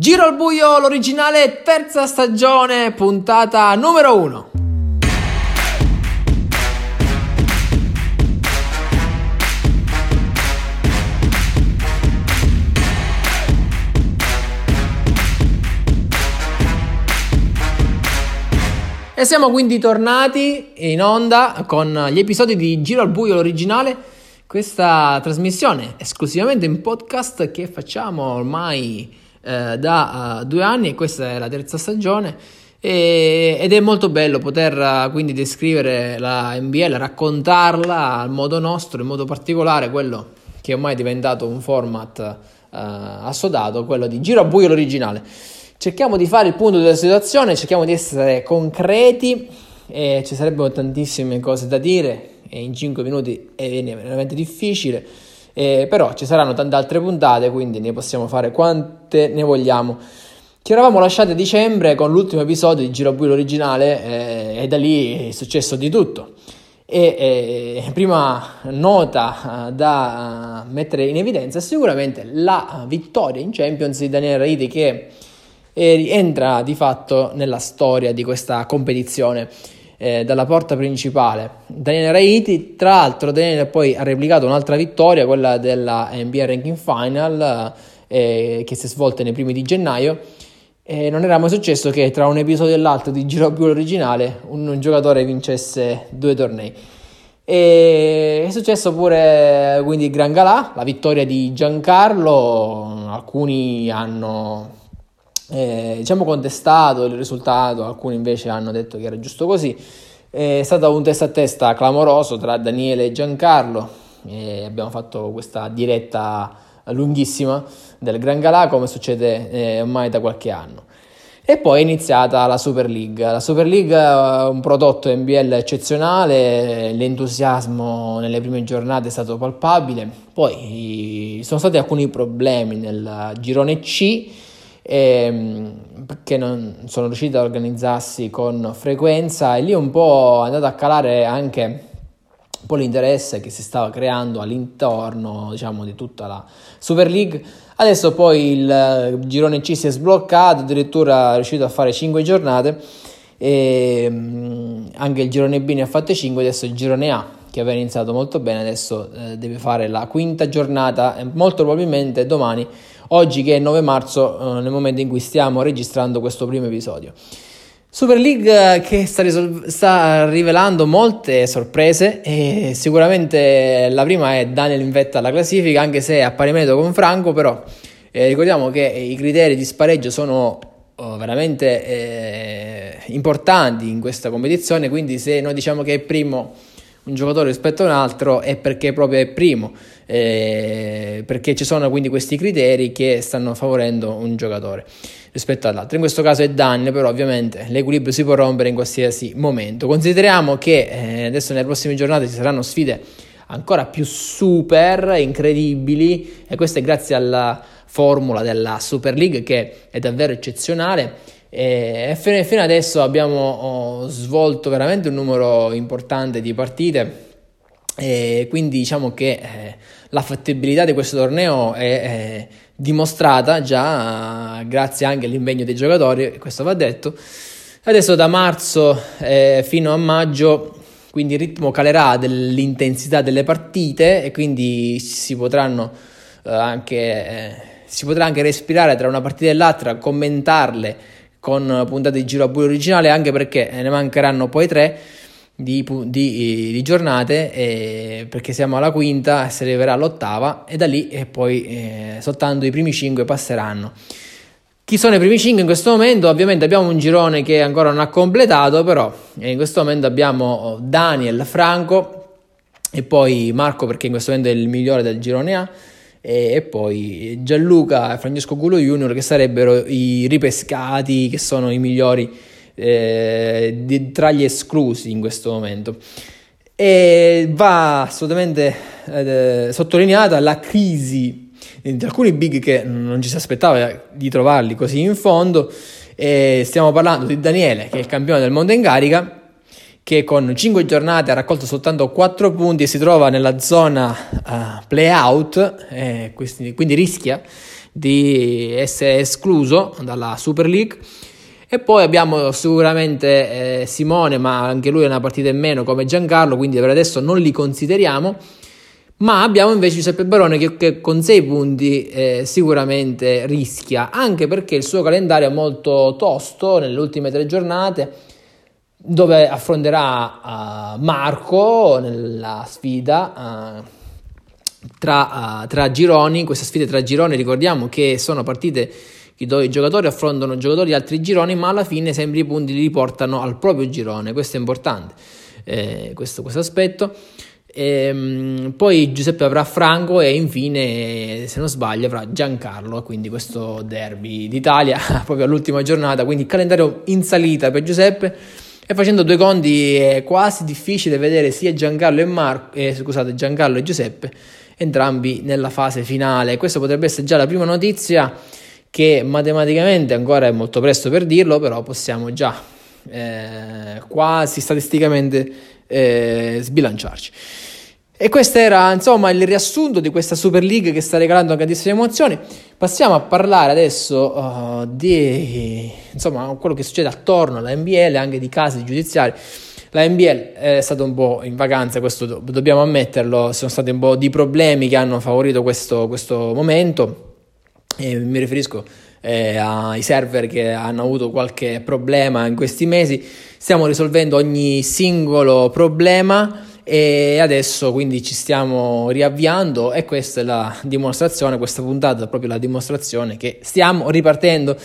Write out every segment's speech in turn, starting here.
Giro al buio, l'originale terza stagione, puntata numero 1. E siamo quindi tornati in onda con gli episodi di Giro al buio, l'originale, questa trasmissione esclusivamente in podcast che facciamo ormai eh, da uh, due anni e questa è la terza stagione e, ed è molto bello poter uh, quindi descrivere la NBL, raccontarla al modo nostro, in modo particolare quello che ormai è diventato un format uh, assodato, quello di Giro a buio l'originale. Cerchiamo di fare il punto della situazione, cerchiamo di essere concreti e ci sarebbero tantissime cose da dire e in 5 minuti è veramente difficile. Eh, però ci saranno tante altre puntate, quindi ne possiamo fare quante ne vogliamo. Ci eravamo lasciati a dicembre con l'ultimo episodio di Giro Buio originale eh, e da lì è successo di tutto. E eh, prima nota eh, da mettere in evidenza è sicuramente la vittoria in Champions di Daniele Raiti che entra di fatto nella storia di questa competizione eh, dalla porta principale. Daniele Raiti, tra l'altro Daniele poi ha replicato un'altra vittoria, quella della NBA Ranking Final eh, che si è svolta nei primi di gennaio. E non era mai successo che tra un episodio e l'altro di Giro più originale un, un giocatore vincesse due tornei. E è successo pure quindi Gran Galà, la vittoria di Giancarlo, alcuni hanno eh, diciamo contestato il risultato, alcuni invece hanno detto che era giusto così. È stato un testa a testa clamoroso tra Daniele e Giancarlo. E abbiamo fatto questa diretta lunghissima del Gran Galà come succede eh, ormai da qualche anno. E poi è iniziata la Super League. La Super League è un prodotto NBL eccezionale, l'entusiasmo nelle prime giornate è stato palpabile, poi sono stati alcuni problemi nel girone C ehm, perché non sono riusciti ad organizzarsi con frequenza e lì un po' è andato a calare anche un po' l'interesse che si stava creando all'intorno diciamo, di tutta la Super League. Adesso poi il girone C si è sbloccato, addirittura è riuscito a fare 5 giornate e mm, anche il girone B ne ha fatte 5, adesso il girone A che aveva iniziato molto bene, adesso eh, deve fare la quinta giornata e molto probabilmente domani oggi che è 9 marzo, eh, nel momento in cui stiamo registrando questo primo episodio. Super League eh, che sta, risol- sta, rivelando molte sorprese e sicuramente la prima è Daniel in vetta alla classifica anche se è a pari merito con Franco però eh, ricordiamo che i criteri di spareggio sono oh, veramente eh, importanti in questa competizione quindi se noi diciamo che è primo un giocatore rispetto a un altro è perché proprio è primo, eh, perché ci sono quindi questi criteri che stanno favorendo un giocatore rispetto all'altro. In questo caso è Danne, però ovviamente l'equilibrio si può rompere in qualsiasi momento. Consideriamo che eh, adesso nelle prossime giornate ci saranno sfide ancora più super, incredibili e questo è grazie alla formula della Super League che è davvero eccezionale e fino adesso abbiamo oh, svolto veramente un numero importante di partite e quindi diciamo che eh, la fattibilità di questo torneo è, dimostrata già grazie anche all'impegno dei giocatori, questo va detto. Adesso da marzo eh, fino a maggio quindi il ritmo calerà dell'intensità delle partite e quindi si potranno eh, anche si potrà anche respirare tra una partita e l'altra, commentarle con puntate di giro a buio originale, anche perché ne mancheranno poi tre di, di, di giornate, eh, perché siamo alla quinta, si arriverà all'ottava e da lì e poi eh, soltanto i primi cinque passeranno. Chi sono i primi 5 in questo momento? Ovviamente abbiamo un girone che ancora non ha completato, però in questo momento abbiamo Daniel, Franco e poi Marco perché in questo momento è il migliore del girone A e, poi Gianluca e Francesco Gulo Junior che sarebbero i ripescati che sono i migliori eh, di, tra gli esclusi in questo momento. E va assolutamente eh, sottolineata la crisi di alcuni big che non ci si aspettava di trovarli così in fondo. E stiamo parlando di Daniele che è il campione del mondo in carica che con 5 giornate ha raccolto soltanto 4 punti e si trova nella zona uh, play-out, eh, quindi, quindi, rischia di essere escluso dalla Super League. E poi abbiamo sicuramente eh, Simone, ma anche lui è una partita in meno come Giancarlo, quindi per adesso non li consideriamo. Ma abbiamo invece Giuseppe Barone che, che con 6 punti eh, sicuramente rischia, anche perché il suo calendario è molto tosto nelle ultime tre giornate, dove affronterà uh, Marco nella sfida. Uh, tra, uh, tra gironi, questa sfida tra gironi ricordiamo che sono partite dove i giocatori affrontano giocatori di altri gironi ma alla fine sempre i punti li riportano al proprio girone, questo è importante, eh, questo, questo aspetto. E, ehm, poi Giuseppe avrà Franco e infine, se non sbaglio, avrà Giancarlo, quindi questo derby d'Italia proprio all'ultima giornata, quindi calendario in salita per Giuseppe e facendo due conti è quasi difficile vedere sia Giancarlo e, Mar- eh, scusate, Giancarlo e Giuseppe entrambi nella fase finale. Questa potrebbe essere già la prima notizia che matematicamente ancora è molto presto per dirlo, però possiamo già eh, quasi statisticamente eh, sbilanciarci. E questo era insomma il riassunto di questa Super League che sta regalando grandissime emozioni. Passiamo a parlare adesso uh, di insomma, quello che succede attorno alla NBL, anche di casi giudiziari. La NBL è stata un po' in vacanza, questo do- dobbiamo ammetterlo, sono stati un po' di problemi che hanno favorito questo, questo momento. E mi riferisco eh, ai server che hanno avuto qualche problema in questi mesi. Stiamo risolvendo ogni singolo problema e adesso quindi ci stiamo riavviando e questa è la dimostrazione, questa puntata è proprio la dimostrazione che stiamo ripartendo.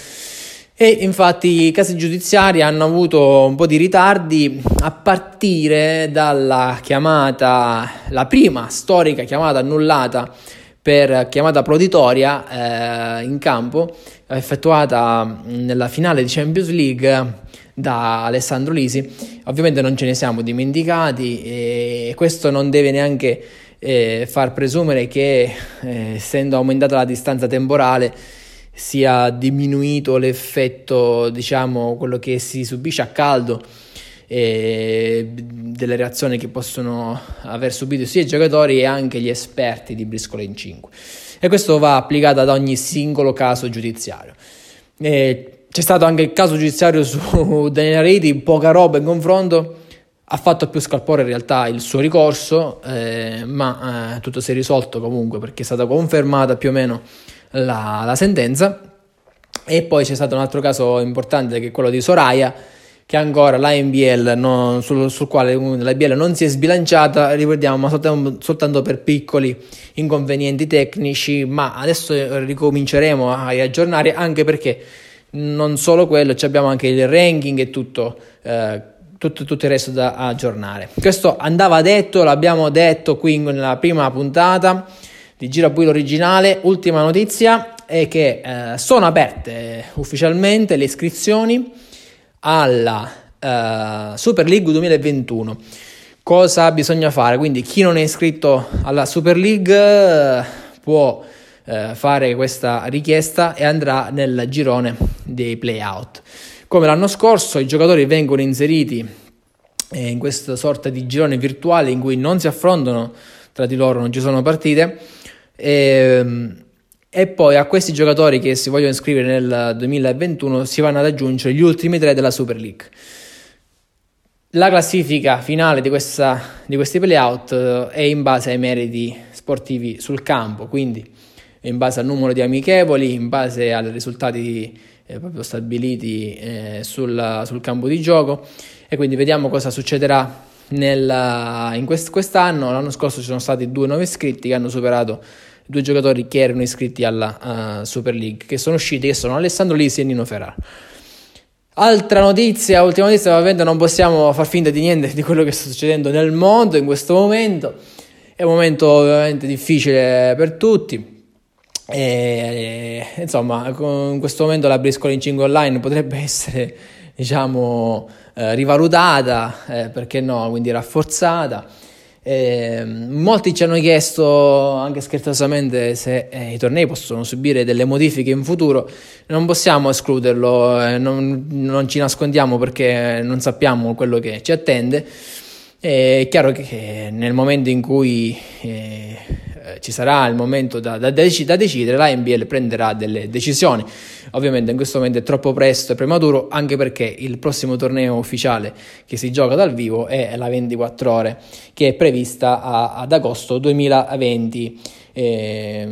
E infatti i casi giudiziari hanno avuto un po' di ritardi a partire dalla chiamata, la prima storica chiamata annullata per chiamata proditoria eh, in campo, effettuata nella finale di Champions League da Alessandro Lisi. Ovviamente non ce ne siamo dimenticati e questo non deve neanche eh, far presumere che eh, essendo aumentata la distanza temporale sia diminuito l'effetto, diciamo, quello che si subisce a caldo e delle reazioni che possono aver subito sia i giocatori e anche gli esperti di briscola in 5 e questo va applicato ad ogni singolo caso giudiziario e c'è stato anche il caso giudiziario su Daniel Riti poca roba in confronto ha fatto più scalpore in realtà il suo ricorso eh, ma eh, tutto si è risolto comunque perché è stata confermata più o meno la, la sentenza. E poi c'è stato un altro caso importante che è quello di Soraya, che ancora la NBL non, sul, sul, quale la NBL non si è sbilanciata, ricordiamo, ma soltanto, soltanto, per piccoli inconvenienti tecnici, ma adesso ricominceremo a aggiornare anche perché non solo quello, abbiamo anche il ranking e tutto, eh, tutto, tutto il resto da aggiornare. Questo andava detto, l'abbiamo detto qui nella prima puntata di Girabuilo originale. Ultima notizia è che eh, sono aperte ufficialmente le iscrizioni alla eh, Super League 2021. Cosa bisogna fare? Quindi chi non è iscritto alla Super League eh, può eh, fare questa richiesta e andrà nel girone dei playout. Come l'anno scorso i giocatori vengono inseriti eh, in questa sorta di girone virtuale in cui non si affrontano tra di loro, non ci sono partite e, ehm, e poi a questi giocatori che si vogliono iscrivere nel 2021 si vanno ad aggiungere gli ultimi tre della Super League. La classifica finale di, questa, di questi playout eh, è in base ai meriti sportivi sul campo, quindi in base al numero di amichevoli, in base ai risultati eh, proprio stabiliti eh, sul, sul, campo di gioco e quindi vediamo cosa succederà nel, in quest, quest'anno. L'anno scorso ci sono stati due nuovi iscritti che hanno superato due giocatori che erano iscritti alla uh, Super League, che sono usciti, che sono Alessandro Lisi e Nino Ferraro. Altra notizia, ultima notizia, ovviamente non possiamo far finta di niente di quello che sta succedendo nel mondo in questo momento. È un momento ovviamente difficile per tutti. E, insomma, in questo momento la briscola in 5 online potrebbe essere, diciamo, eh, rivalutata, eh, perché no, quindi rafforzata. Eh, molti ci hanno chiesto anche scherzosamente se eh, i tornei possono subire delle modifiche in futuro. Non possiamo escluderlo, eh, non, non, ci nascondiamo perché non sappiamo quello che ci attende. È chiaro che nel momento in cui eh, ci sarà il momento da, da, dec- da, decidere, la NBL prenderà delle decisioni. Ovviamente in questo momento è troppo presto e prematuro, anche perché il prossimo torneo ufficiale che si gioca dal vivo è la 24 ore, che è prevista a, ad agosto 2020. Eh,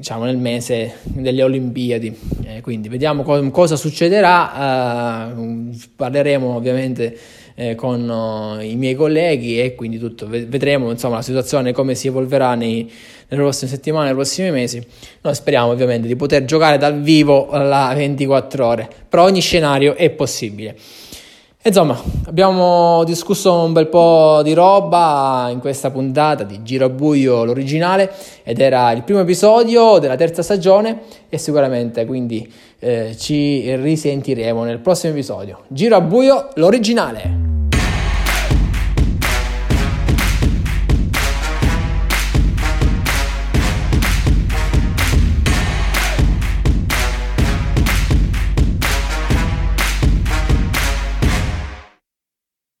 diciamo nel mese delle Olimpiadi. Eh, quindi vediamo co- cosa succederà. Uh, parleremo ovviamente eh, con uh, i miei colleghi e quindi tutto. vedremo insomma la situazione come si evolverà nei, nelle prossime settimane, nei prossimi mesi. Noi speriamo ovviamente di poter giocare dal vivo la 24 ore, però ogni scenario è possibile. Insomma, abbiamo discusso un bel po' di roba in questa puntata di Giro Buio l'originale ed era il primo episodio della terza stagione e sicuramente quindi eh, ci risentiremo nel prossimo episodio. Giro a Buio l'originale.